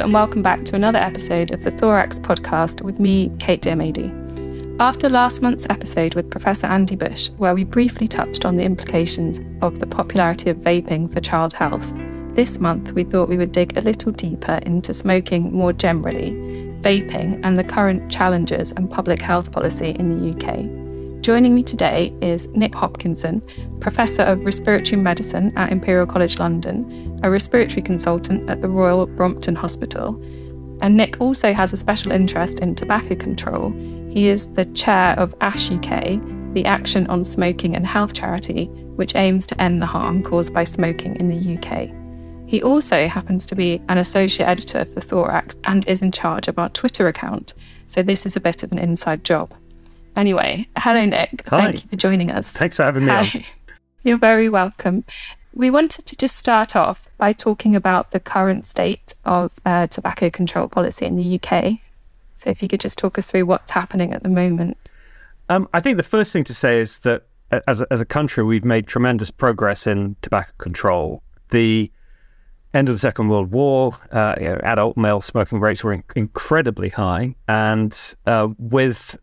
and welcome back to another episode of the Thorax podcast with me, Kate Diomede. After last month's episode with Professor Andy Bush, where we briefly touched on the implications of the popularity of vaping for child health, this month we thought we would dig a little deeper into smoking more generally, vaping, and the current challenges and public health policy in the UK. Joining me today is Nick Hopkinson, Professor of Respiratory Medicine at Imperial College London, a respiratory consultant at the Royal Brompton Hospital. And Nick also has a special interest in tobacco control. He is the chair of ASH UK, the Action on Smoking and Health charity, which aims to end the harm caused by smoking in the UK. He also happens to be an associate editor for Thorax and is in charge of our Twitter account, so this is a bit of an inside job. Anyway, hello, Nick. Hi. Thank you for joining us. Thanks for having me on. Hi. You're very welcome. We wanted to just start off by talking about the current state of uh, tobacco control policy in the UK. So, if you could just talk us through what's happening at the moment. Um, I think the first thing to say is that as a, as a country, we've made tremendous progress in tobacco control. The end of the Second World War, uh, you know, adult male smoking rates were in- incredibly high, and uh, with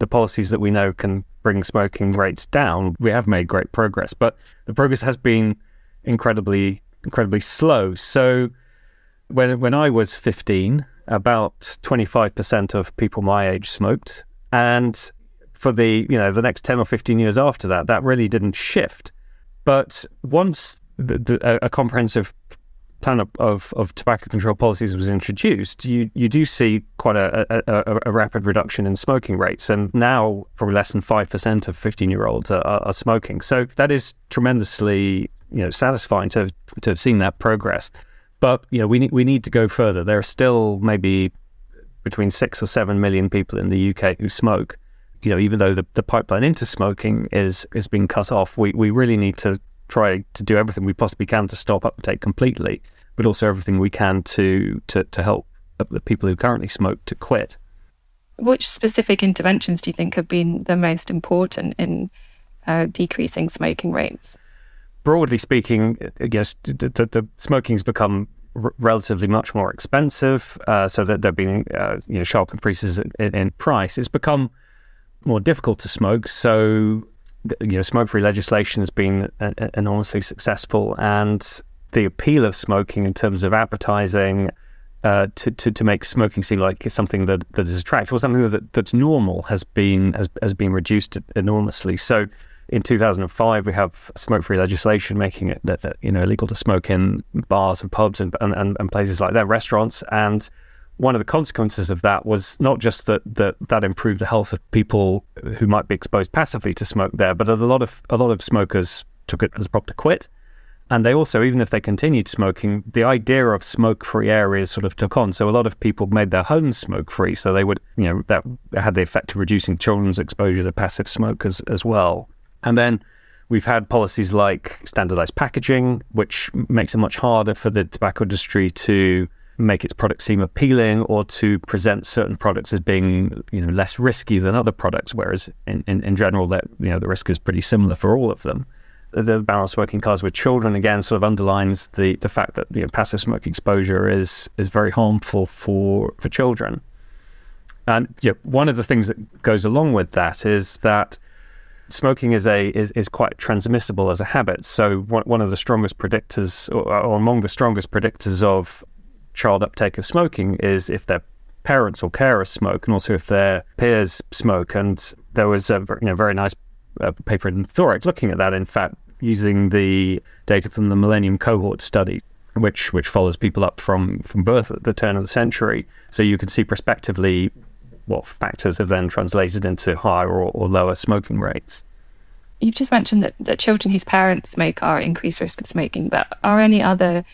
the policies that we know can bring smoking rates down, we have made great progress. But the progress has been incredibly, incredibly slow. So when when I was 15, about 25% of people my age smoked, and for the you know the next 10 or 15 years after that, that really didn't shift. But once the, the, a, a comprehensive plan of, of, tobacco control policies was introduced, you, you do see quite a, a, a, rapid reduction in smoking rates. And now, probably less than 5% of 15 year olds are, are, smoking. So that is tremendously you know, satisfying to, to have seen that progress. But you know, we, need, we need to go further. There are still maybe between six or seven million people in the UK who smoke. You know, even though the, the pipeline into smoking is is being cut off, we, we really need to try to do everything we possibly can to stop uptake completely, but also everything we can to to, to help the people who currently smoke to quit. Which specific interventions do you think have been the most important in uh, decreasing smoking rates? Broadly speaking, yes, the, the, the smoking's become r- relatively much more expensive, uh, so that there have been uh, you know sharp increases in, in price. It's become more difficult to smoke, so you know, smoke-free legislation has been enormously successful, and the appeal of smoking in terms of advertising uh, to, to to make smoking seem like something that, that is attractive or something that that's normal has been has has been reduced enormously. So. In 2005, we have smoke-free legislation making it that, that, you know illegal to smoke in bars and pubs and, and, and places like that, restaurants, and one of the consequences of that was not just that, that that improved the health of people who might be exposed passively to smoke there, but a lot of a lot of smokers took it as a prop to quit. And they also, even if they continued smoking, the idea of smoke-free areas sort of took on. So a lot of people made their homes smoke-free. So they would, you know, that had the effect of reducing children's exposure to passive smoke as, as well. And then we've had policies like standardized packaging, which makes it much harder for the tobacco industry to make its product seem appealing or to present certain products as being you know less risky than other products whereas in, in, in general that you know the risk is pretty similar for all of them the ban on smoking cars with children again sort of underlines the, the fact that you know, passive smoke exposure is is very harmful for for children and yeah, one of the things that goes along with that is that smoking is a is, is quite transmissible as a habit. So one, one of the strongest predictors, or, or, among the strongest predictors of child uptake of smoking is if their parents or carers smoke, and also if their peers smoke. And there was a you know, very nice uh, paper in Thorax looking at that. In fact, using the data from the Millennium Cohort Study, which which follows people up from from birth at the turn of the century, so you can see prospectively what factors have then translated into higher or, or lower smoking rates. You've just mentioned that, that children whose parents smoke are at increased risk of smoking, but are any other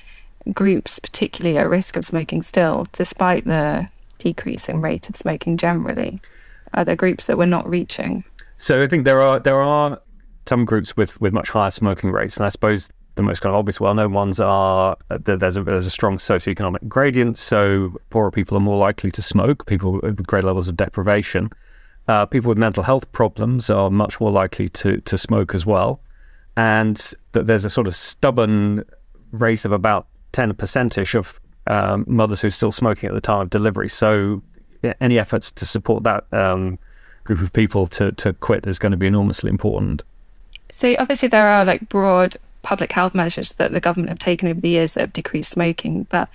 groups particularly at risk of smoking still, despite the decreasing rate of smoking generally? Are there groups that we're not reaching? So I think there are there are some groups with, with much higher smoking rates, and I suppose the most kind of obvious, well-known ones are that there's a there's a strong socioeconomic gradient. So poorer people are more likely to smoke. People with great levels of deprivation. Uh, people with mental health problems are much more likely to to smoke as well, and that there's a sort of stubborn rate of about ten percentish of um, mothers who are still smoking at the time of delivery. So any efforts to support that um, group of people to, to quit is going to be enormously important. So obviously there are like broad public health measures that the government have taken over the years that have decreased smoking, but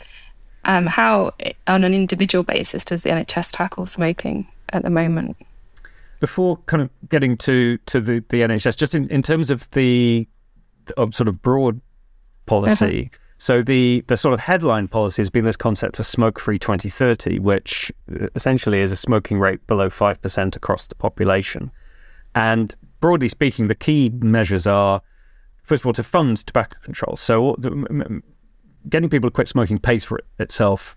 um, how, on an individual basis, does the NHS tackle smoking at the moment? Before kind of getting to to the, the NHS, just in, in terms of the of sort of broad policy. So the the sort of headline policy has been this concept of smoke free 2030, which essentially is a smoking rate below five percent across the population. And broadly speaking, the key measures are first of all to fund tobacco control. So the, getting people to quit smoking pays for it itself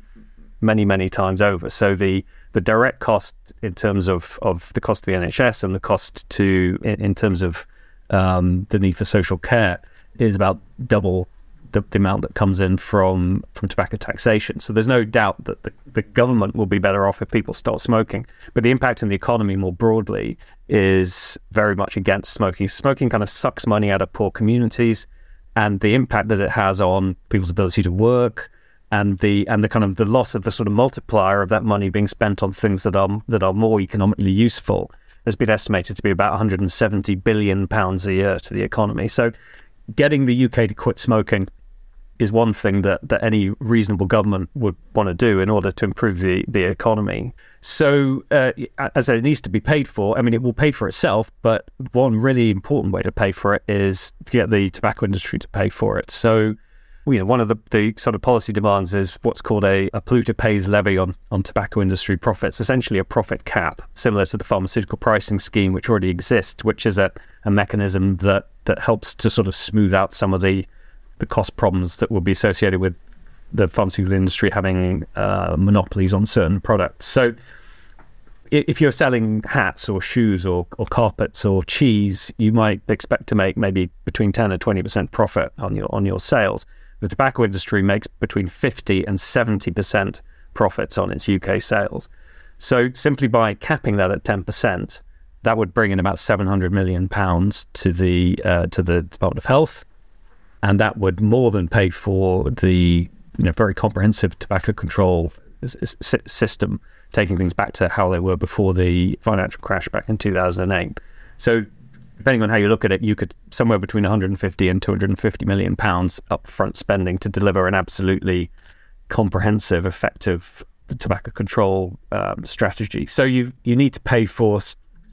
many many times over. So the the direct cost in terms of, of the cost of the NHS and the cost to in, in terms of um, the need for social care is about double the, the, amount that comes in from from tobacco taxation. So there's no doubt that the, the government will be better off if people stop smoking. But the impact on the economy more broadly is very much against smoking. Smoking kind of sucks money out of poor communities, and the impact that it has on people's ability to work, and the and the kind of the loss of the sort of multiplier of that money being spent on things that are that are more economically useful has been estimated to be about 170 billion pounds a year to the economy. So getting the UK to quit smoking is one thing that, that any reasonable government would want to do in order to improve the, the economy. So, uh, as it needs to be paid for, I mean, it will pay for itself, but one really important way to pay for it is to get the tobacco industry to pay for it. So, you know, one of the, the sort of policy demands is what's called a, a polluter pays levy on, on tobacco industry profits, essentially a profit cap, similar to the pharmaceutical pricing scheme, which already exists, which is a, a mechanism that, that helps to sort of smooth out some of the, the cost problems that will be associated with the pharmaceutical industry having uh, monopolies on certain products. So, if you're selling hats or shoes or, or carpets or cheese, you might expect to make maybe between 10 and 20% profit on your on your sales the tobacco industry makes between 50 and 70% profits on its UK sales. So simply by capping that at 10%, that would bring in about 700 million pounds to the uh, to the Department of Health, and that would more than pay for the you know very comprehensive tobacco control s- system, taking things back to how they were before the financial crash back in 2008. So depending on how you look at it, you could somewhere between 150 and 250 million pounds upfront spending to deliver an absolutely comprehensive, effective tobacco control um, strategy. So you you need to pay for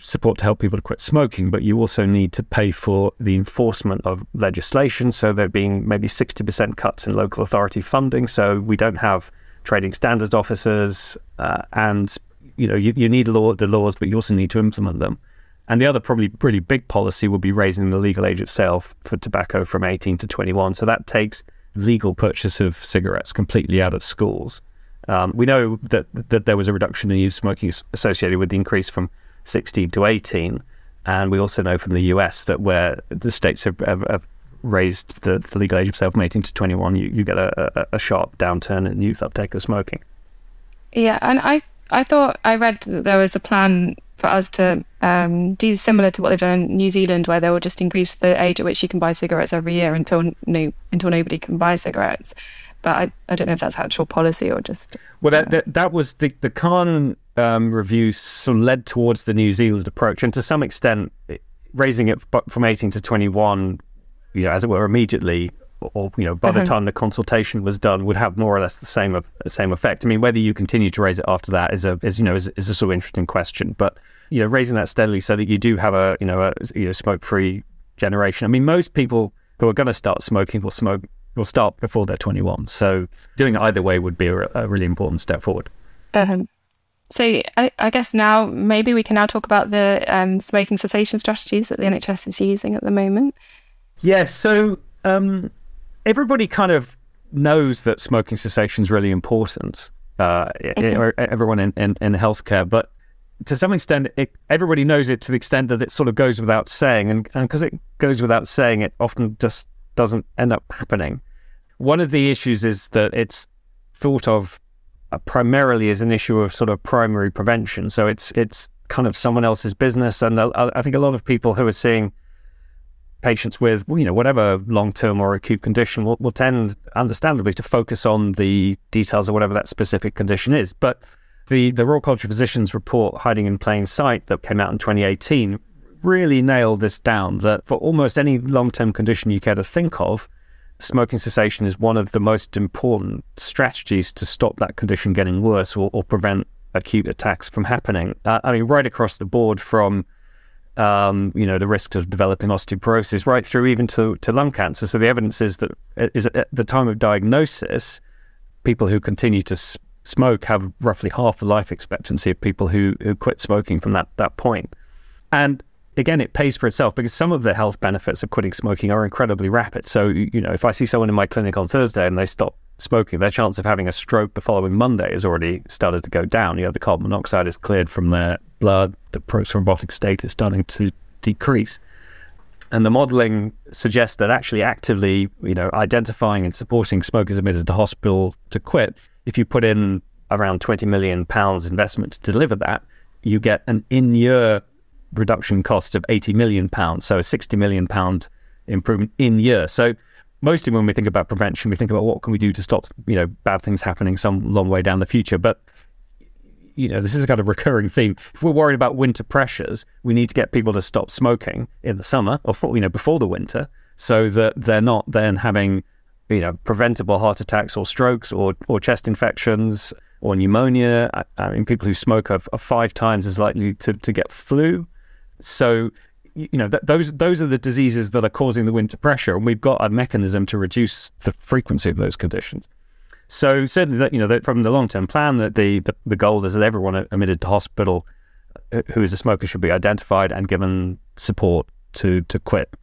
support to help people to quit smoking, but you also need to pay for the enforcement of legislation. So there being maybe 60% cuts in local authority funding. So we don't have trading standards officers, uh, and you know you, you need law, the laws, but you also need to implement them. And the other probably pretty big policy would be raising the legal age itself for tobacco from 18 to 21. So that takes legal purchase of cigarettes completely out of schools. Um, we know that that there was a reduction in youth smoking associated with the increase from 16 to 18, and we also know from the US that where the states have, have, have raised the, the, legal age of sale from 18 to 21, you, you get a, a, a sharp downturn in youth uptake of smoking. Yeah, and I I thought I read that there was a plan for us to um, do similar to what they've done in New Zealand, where they will just increase the age at which you can buy cigarettes every year until no, until nobody can buy cigarettes. But I, I don't know if that's actual policy or just. Well, that, that, that was the the Khan um, review sort of led towards the New Zealand approach, and to some extent, raising it from eighteen to twenty one, you know, as it were, immediately or you know by uh-huh. the time the consultation was done would have more or less the same of same effect. I mean, whether you continue to raise it after that is a is you know is, is a sort of interesting question. But you know, raising that steadily so that you do have a you know a you know, smoke free generation. I mean, most people who are going to start smoking will smoke will start before they're 21. So doing it either way would be a, a really important step forward. Uh-huh. So I, I, guess now maybe we can now talk about the um, smoking cessation strategies that the NHS is using at the moment. Yes. So um, everybody kind of knows that smoking cessation is really important. Uh, mm-hmm. Everyone in, in, in, healthcare, but to some extent, it, everybody knows it to the extent that it sort of goes without saying, and because it goes without saying, it often just doesn't end up happening. One of the issues is that it's thought of Uh, primarily is an issue of sort of primary prevention. So it's it's kind of someone else's business, and I, I think a lot of people who are seeing patients with you know whatever long-term or acute condition will, will tend understandably to focus on the details of whatever that specific condition is but the the Royal College of Physicians report hiding in plain sight that came out in 2018 really nailed this down that for almost any long-term condition you care to think of smoking cessation is one of the most important strategies to stop that condition getting worse or, or prevent acute attacks from happening uh, i mean right across the board from um, you know, the risks of developing osteoporosis right through even to, to lung cancer. So the evidence is that is at the time of diagnosis, people who continue to s- smoke have roughly half the life expectancy of people who, who quit smoking from that, that point. And again, it pays for itself because some of the health benefits of quitting smoking are incredibly rapid. So, you know, if I see someone in my clinic on Thursday and they stop smoking, their chance of having a stroke the following Monday has already started to go down. You know, the carbon monoxide is cleared from their blood, the prothrombotic state is starting to decrease. And the modelling suggests that actually actively, you know, identifying and supporting smokers admitted to hospital to quit, if you put in around 20 million pounds investment to deliver that, you get an in-year reduction cost of 80 million pounds, so a 60 million pound improvement in year. So mostly when we think about prevention, we think about what can we do to stop, you know, bad things happening some long way down the future. But you know, this is a kind of recurring theme. If we're worried about winter pressures, we need to get people to stop smoking in the summer or you know before the winter, so that they're not then having you know preventable heart attacks or strokes or or chest infections or pneumonia. I, I mean, people who smoke are, are, five times as likely to to get flu. So you know th- those those are the diseases that are causing the winter pressure, and we've got a mechanism to reduce the frequency of those conditions. So certainly, that you know, that from the long term plan, that the, the, the goal is that everyone admitted to hospital uh, who is a smoker should be identified and given support to to quit.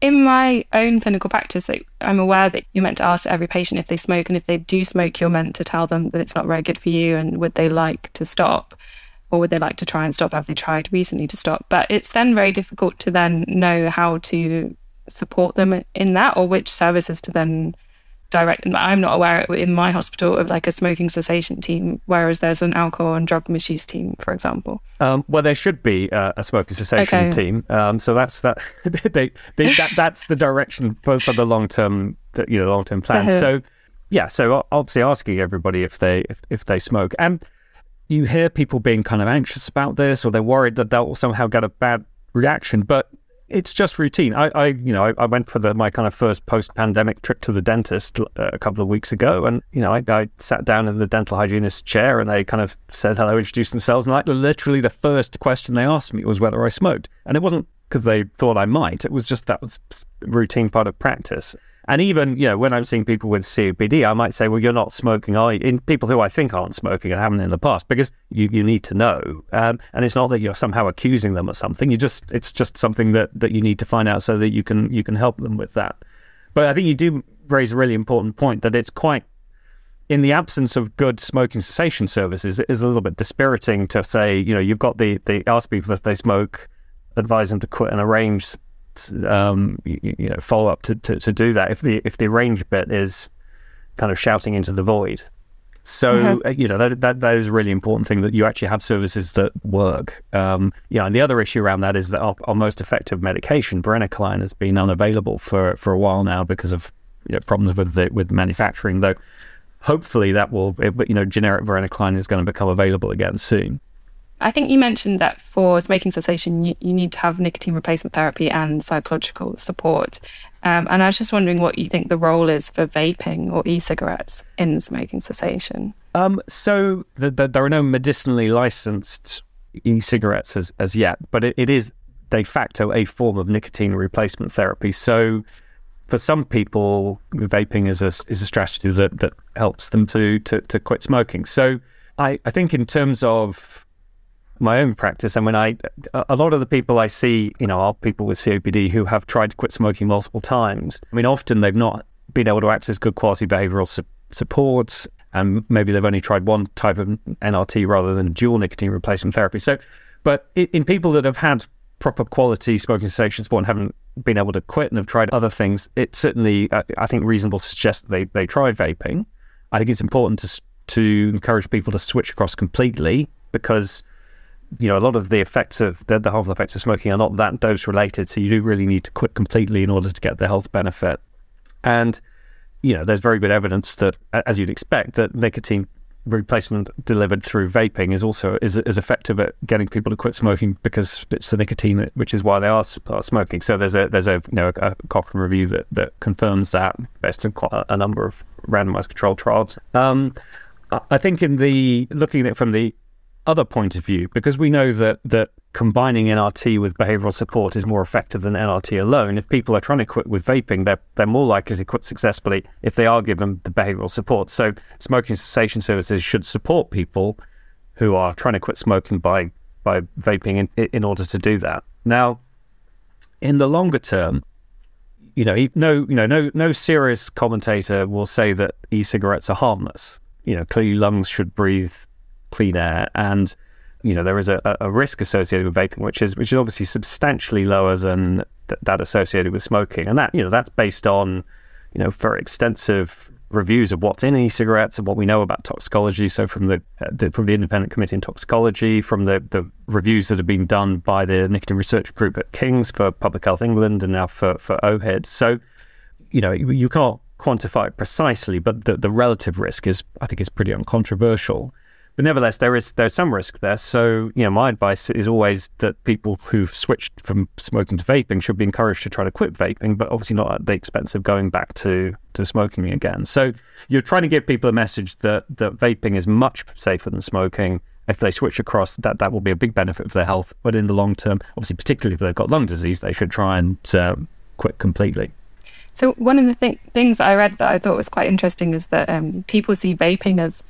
In my own clinical practice, I'm aware that you're meant to ask every patient if they smoke, and if they do smoke, you're meant to tell them that it's not very good for you, and would they like to stop, or would they like to try and stop? Have they tried recently to stop? But it's then very difficult to then know how to support them in that, or which services to then direct. I'm not aware in my hospital of like a smoking cessation team, whereas there's an alcohol and drug misuse team, for example. Um, well, there should be uh, a smoking cessation okay. team. Um, so that's that. they, they, that that's the direction for, for the long term, you know, long term plan. Uh-huh. So yeah, so obviously asking everybody if they if, if they smoke, and you hear people being kind of anxious about this, or they're worried that they'll somehow get a bad reaction, but it's just routine. I, I you know, I, I, went for the, my kind of first post-pandemic trip to the dentist uh, a couple of weeks ago, and you know, I, I, sat down in the dental hygienist chair, and they kind of said hello, introduced themselves, and like literally the first question they asked me was whether I smoked, and it wasn't because they thought I might. It was just that was routine part of practice. And even, you know, when I'm seeing people with COPD, I might say, well, you're not smoking, are you? In people who I think aren't smoking and haven't in the past, because you, you need to know. Um, and it's not that you're somehow accusing them of something. You just, it's just something that, that you need to find out so that you can, you can help them with that. But I think you do raise a really important point that it's quite, in the absence of good smoking cessation services, it is a little bit dispiriting to say, you know, you've got the, the ask people if they smoke, advise them to quit and arrange um, you, you, know follow up to, to, to, do that if the if the range bit is kind of shouting into the void. So mm-hmm. uh, you know that, that that is a really important thing that you actually have services that work. Um, yeah, and the other issue around that is that our, our most effective medication, varenicline, has been unavailable for for a while now because of you know, problems with the, with manufacturing. Though hopefully that will, you know, generic varenicline is going to become available again soon. I think you mentioned that for smoking cessation, you, you need to have nicotine replacement therapy and psychological support. Um, and I was just wondering what you think the role is for vaping or e cigarettes in smoking cessation. Um, so the, the, there are no medicinally licensed e cigarettes as, as yet, but it, it is de facto a form of nicotine replacement therapy. So for some people, vaping is a, is a strategy that, that helps them to, to, to quit smoking. So I, I think in terms of my own practice. And when I, a lot of the people I see, you know, are people with COPD who have tried to quit smoking multiple times. I mean, often they've not been able to access good quality behavioral su- support, and maybe they've only tried one type of NRT rather than dual nicotine replacement therapy. So, but in people that have had proper quality smoking cessation support and haven't been able to quit and have tried other things, it certainly, I think, reasonable to suggest that they, they try vaping. I think it's important to to encourage people to switch across completely because you know, a lot of the effects of the, the harmful effects of smoking are not that dose related. So you do really need to quit completely in order to get the health benefit. And, you know, there's very good evidence that, as you'd expect, that nicotine replacement delivered through vaping is also is, is effective at getting people to quit smoking because it's the nicotine which is why they are, are smoking. So there's a there's a you know a Cochrane review that, that confirms that based on quite a number of randomized controlled trials. Um, I think in the looking at it from the other point of view, because we know that that combining NRT with behavioral support is more effective than NRT alone. If people are trying to quit with vaping, they're they're more likely to quit successfully if they are given the behavioral support. So smoking cessation services should support people who are trying to quit smoking by by vaping in, in order to do that. Now, in the longer term, you know, no, you know, no, no serious commentator will say that e-cigarettes are harmless. You know, clearly lungs should breathe clean air, and you know there is a, a risk associated with vaping, which is which is obviously substantially lower than th- that associated with smoking, and that you know that's based on you know very extensive reviews of what's in e-cigarettes and what we know about toxicology. So from the, uh, the, from the independent committee in toxicology, from the the reviews that have been done by the nicotine research group at King's for Public Health England and now for for OHID. So you know you, you can't quantify it precisely, but the, the relative risk is I think is pretty uncontroversial. But nevertheless, there is there's some risk there. So, you know, my advice is always that people who've switched from smoking to vaping should be encouraged to try to quit vaping, but obviously not at the expense of going back to, to smoking again. So you're trying to give people a message that, that vaping is much safer than smoking. If they switch across, that that will be a big benefit for their health. But in the long term, obviously, particularly if they've got lung disease, they should try and uh, quit completely. So one of the th- things that I read that I thought was quite interesting is that um, people see vaping as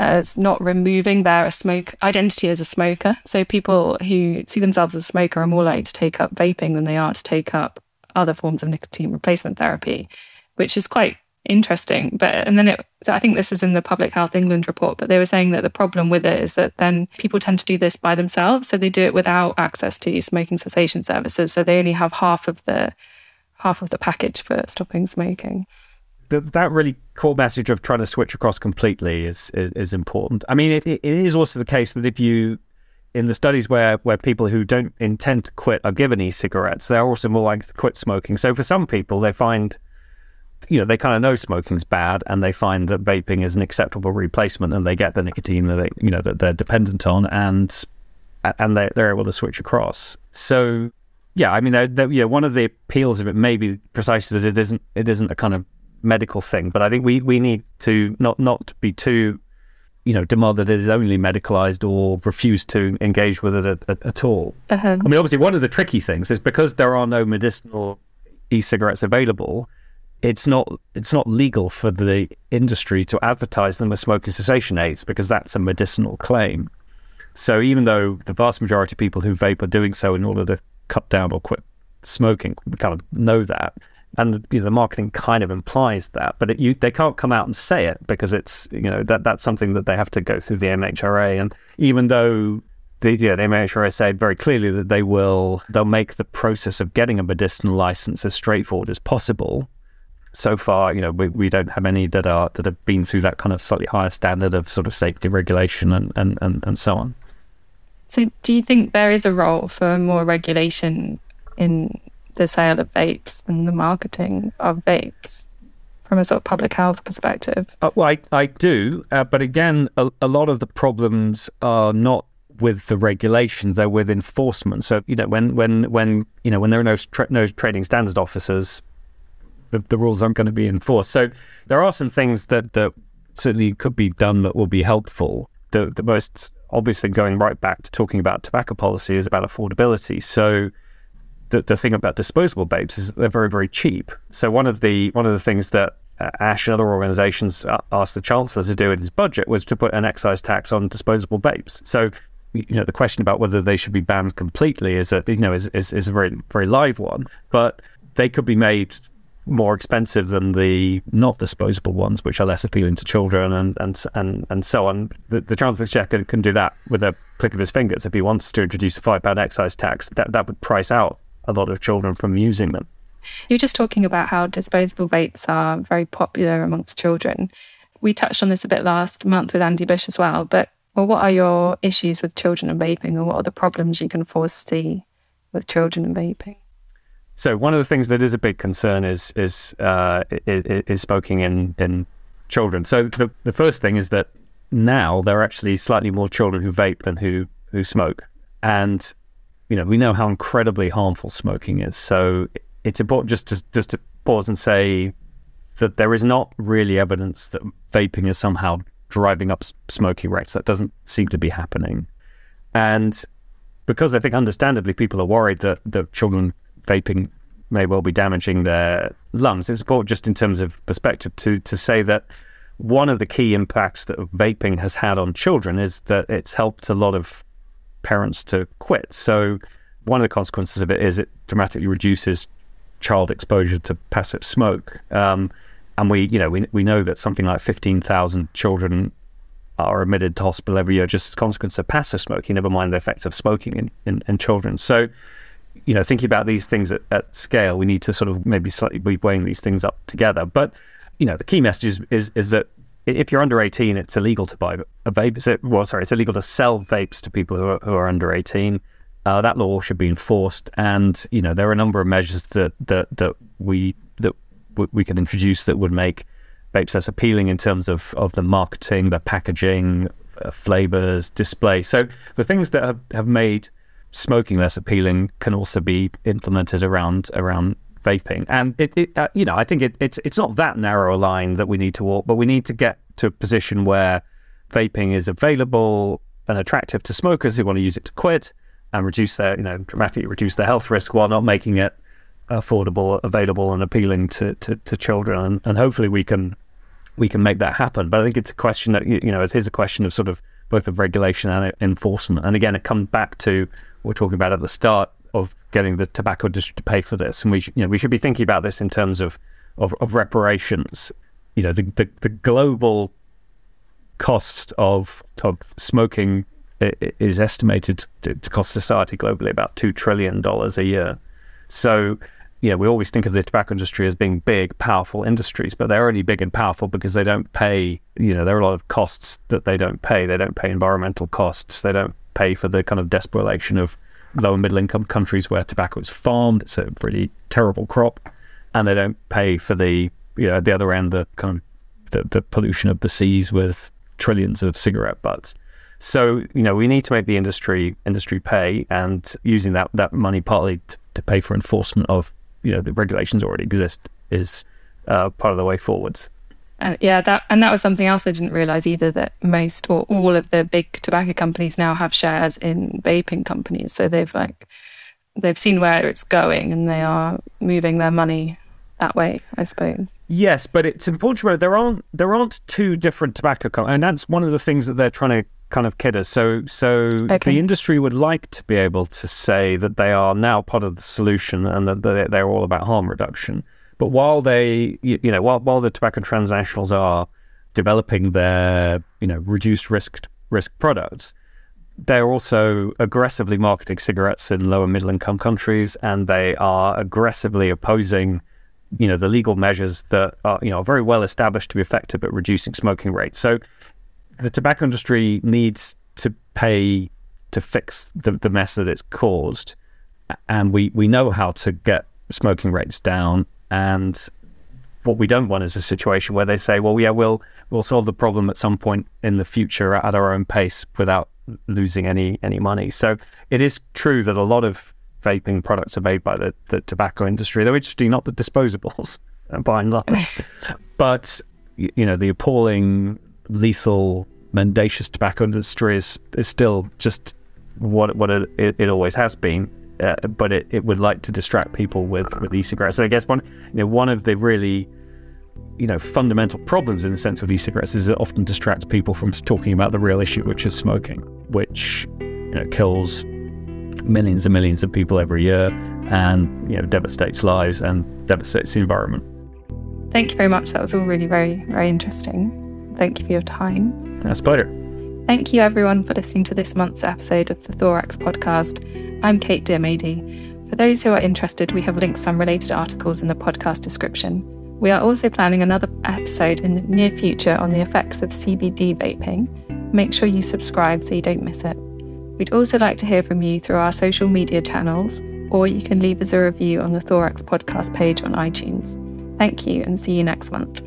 as not removing their smoke identity as a smoker. So people who see themselves as a smoker are more likely to take up vaping than they are to take up other forms of nicotine replacement therapy, which is quite interesting. But and then it, so I think this was in the Public Health England report, but they were saying that the problem with it is that then people tend to do this by themselves, so they do it without access to smoking cessation services. So they only have half of the half of the package for stopping smoking the, that really core message of trying to switch across completely is is, is important. I mean, it, it is also the case that if you in the studies where, where people who don't intend to quit are given e-cigarettes, they're also more likely to quit smoking. So for some people, they find, you know, they kind of know smoking's bad, and they find that vaping is an acceptable replacement, and they get the nicotine that they, you know, that they're dependent on, and and they they're able to switch across. So yeah, I mean, they're, they're, you know, one of the appeals of it may be precisely that it isn't it isn't a kind of medical thing. But I think we, we need to not not be too, you know, demand that it is only medicalized or refuse to engage with it at, at, at all. Uh-huh. I mean, obviously, one of the tricky things is because there are no medicinal e-cigarettes available. It's not it's not legal for the industry to advertise them as smoking cessation aids because that's a medicinal claim. So even though the vast majority of people who vape are doing so in order to cut down or quit smoking, we kind of know that and you know, the marketing kind of implies that, but it, you, they can't come out and say it because it's you know that that's something that they have to go through the MHRA. And even though the, yeah, the MHRA said very clearly that they will they'll make the process of getting a medicinal license as straightforward as possible. So far, you know, we, we don't have any that are that have been through that kind of slightly higher standard of sort of safety regulation and, and, and, and so on. So, do you think there is a role for more regulation in the sale of vapes and the marketing of vapes from a sort of public health perspective? Uh, well, I, I do. Uh, but again, a, a lot of the problems are not with the regulations, they're with enforcement. So, you know, when, when, when, you know, when there are no, tra- no trading standards officers, the, the rules aren't going to be enforced. So there are some things that, that certainly could be done that will be helpful. The, the most obvious thing going right back to talking about tobacco policy is about affordability. So the, the thing about disposable vapes is they're very very cheap. So one of the one of the things that uh, Ash and other organisations asked the chancellor to do in his budget was to put an excise tax on disposable vapes. So you know the question about whether they should be banned completely is a you know is, is, is a very very live one. But they could be made more expensive than the not disposable ones, which are less appealing to children and and and, and so on. The, the Chancellor Exchequer can do that with a click of his fingers. If he wants to introduce a five pound excise tax, that that would price out a lot of children from using them. You were just talking about how disposable vapes are very popular amongst children. We touched on this a bit last month with Andy Bush as well, but Well, what are your issues with children and vaping, or what are the problems you can foresee with children and vaping? So one of the things that is a big concern is is uh, is, is smoking in in children. So the the first thing is that now there are actually slightly more children who vape than who who smoke, and you know we know how incredibly harmful smoking is. So it's important just to just to pause and say that there is not really evidence that vaping is somehow driving up smoking rates. That doesn't seem to be happening, and because I think understandably people are worried that the children vaping may well be damaging their lungs. It's important just in terms of perspective to to say that one of the key impacts that vaping has had on children is that it's helped a lot of parents to quit. So one of the consequences of it is it dramatically reduces child exposure to passive smoke. Um, and we, you know, we we know that something like fifteen thousand children are admitted to hospital every year just as a consequence of passive smoking. Never mind the effects of smoking in, in, in children. So you know, thinking about these things at, at scale, we need to sort of maybe slightly be weighing these things up together. But you know, the key message is is, is that if you're under 18, it's illegal to buy a vape. Well, sorry, it's illegal to sell vapes to people who are, who are under 18. Uh, that law should be enforced, and you know there are a number of measures that that that we that w- we can introduce that would make vapes less appealing in terms of of the marketing, the packaging, uh, flavors, display. So the things that have, have made smoking less appealing can also be implemented around around vaping. And it, it uh, you know, I think it, it's it's not that narrow a line that we need to walk, but we need to get to a position where vaping is available and attractive to smokers who want to use it to quit and reduce their, you know, dramatically reduce their health risk while not making it affordable, available, and appealing to to, to children. And, and hopefully we can we can make that happen. But I think it's a question that you know it is a question of sort of both of regulation and enforcement. And again, it comes back to what we're talking about at the start getting the tobacco industry to pay for this, and we you know we should be thinking about this in terms of of, of reparations. You know, the, the, the global cost of of smoking is estimated to, to cost society globally about two trillion dollars a year. So you know, we always think of the tobacco industry as being big, powerful industries, but they're only big and powerful because they don't pay, you know, there are a lot of costs that they don't pay. They don't pay environmental costs. They don't pay for the kind of desperation of low and middle income countries where tobacco is farmed. It's a really terrible crop, and they don't pay for the you know the other end the kind of the, the pollution of the seas with trillions of cigarette butts. So you know we need to make the industry industry pay, and using that that money partly to, to pay for enforcement of you know the regulations already exist is uh, part of the way forwards. And yeah, that and that was something else I didn't realize either that most or all of the big tobacco companies now have shares in vaping companies. So they've like they've seen where it's going and they are moving their money that way, I suppose. Yes, but it's important to remember there aren't there aren't two different tobacco companies, and that's one of the things that they're trying to kind of kid us. So so okay. the industry would like to be able to say that they are now part of the solution and that they're all about harm reduction. But while they, you, you know, while while the tobacco transnationals are developing their, you know, reduced risk risk products, they're also aggressively marketing cigarettes in lower middle income countries, and they are aggressively opposing, you know, the legal measures that are, you know, very well established to be effective at reducing smoking rates. So, the tobacco industry needs to pay to fix the, the mess that it's caused, and we we know how to get smoking rates down and what we don't want is a situation where they say, "Well, yeah, we'll we'll solve the problem at some point in the future at our own pace without losing any any money." So it is true that a lot of vaping products are made by the, the tobacco industry. They're interesting, not the disposables, by and large, but you know the appalling, lethal, mendacious tobacco industry is is still just what what it, it always has been uh, but it, it would like to distract people with with e-cigarettes. So I guess one you know one of the really you know fundamental problems in the sense with e-cigarettes is it often distracts people from talking about the real issue, which is smoking, which you know kills millions and millions of people every year and you know devastates lives and devastates the environment. Thank you very much. That was all really very very interesting. Thank you for your time. That's pleasure. Thank you, everyone, for listening to this month's episode of the Thorax podcast. I'm Kate Diomede. For those who are interested, we have linked some related articles in the podcast description. We are also planning another episode in the near future on the effects of CBD vaping. make sure you subscribe so you don't miss it. We'd also like to hear from you through our social media channels, or you can leave us a review on the Thorax podcast page on iTunes. Thank you and see you next month.